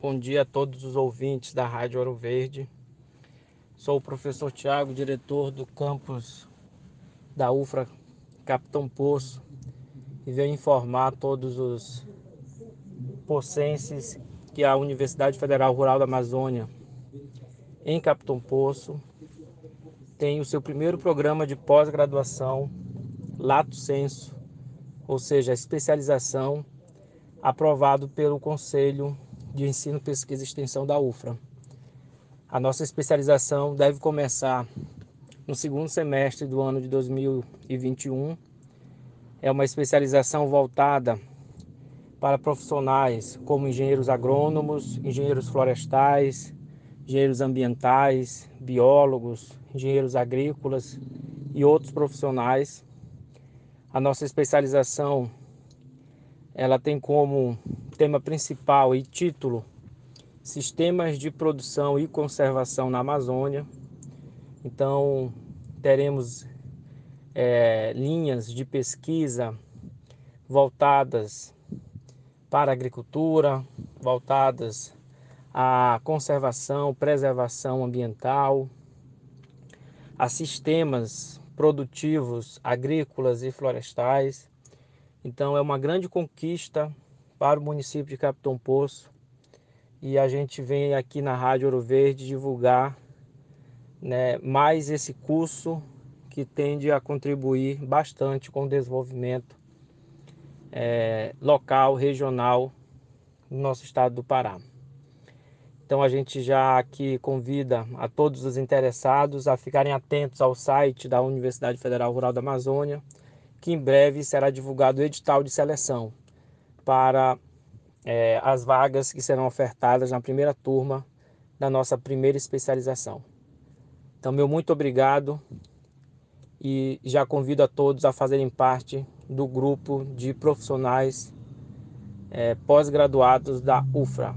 Bom dia a todos os ouvintes da Rádio Ouro Verde. Sou o professor Tiago, diretor do campus da UFRA Capitão Poço e venho informar todos os pocenses que a Universidade Federal Rural da Amazônia, em Capitão Poço, tem o seu primeiro programa de pós-graduação, Lato Senso, ou seja, especialização aprovado pelo Conselho de Ensino, Pesquisa e Extensão da UFRA. A nossa especialização deve começar no segundo semestre do ano de 2021. É uma especialização voltada para profissionais como engenheiros agrônomos, engenheiros florestais, engenheiros ambientais, biólogos, engenheiros agrícolas e outros profissionais. A nossa especialização ela tem como tema principal e título Sistemas de Produção e Conservação na Amazônia. Então, teremos é, linhas de pesquisa voltadas para a agricultura, voltadas à conservação, preservação ambiental, a sistemas produtivos agrícolas e florestais então é uma grande conquista para o município de Capitão Poço e a gente vem aqui na Rádio Ouro Verde divulgar né, mais esse curso que tende a contribuir bastante com o desenvolvimento é, local, regional no nosso estado do Pará. Então a gente já aqui convida a todos os interessados a ficarem atentos ao site da Universidade Federal Rural da Amazônia, que em breve será divulgado o edital de seleção para é, as vagas que serão ofertadas na primeira turma da nossa primeira especialização. Então, meu muito obrigado e já convido a todos a fazerem parte do grupo de profissionais é, pós-graduados da UFRA.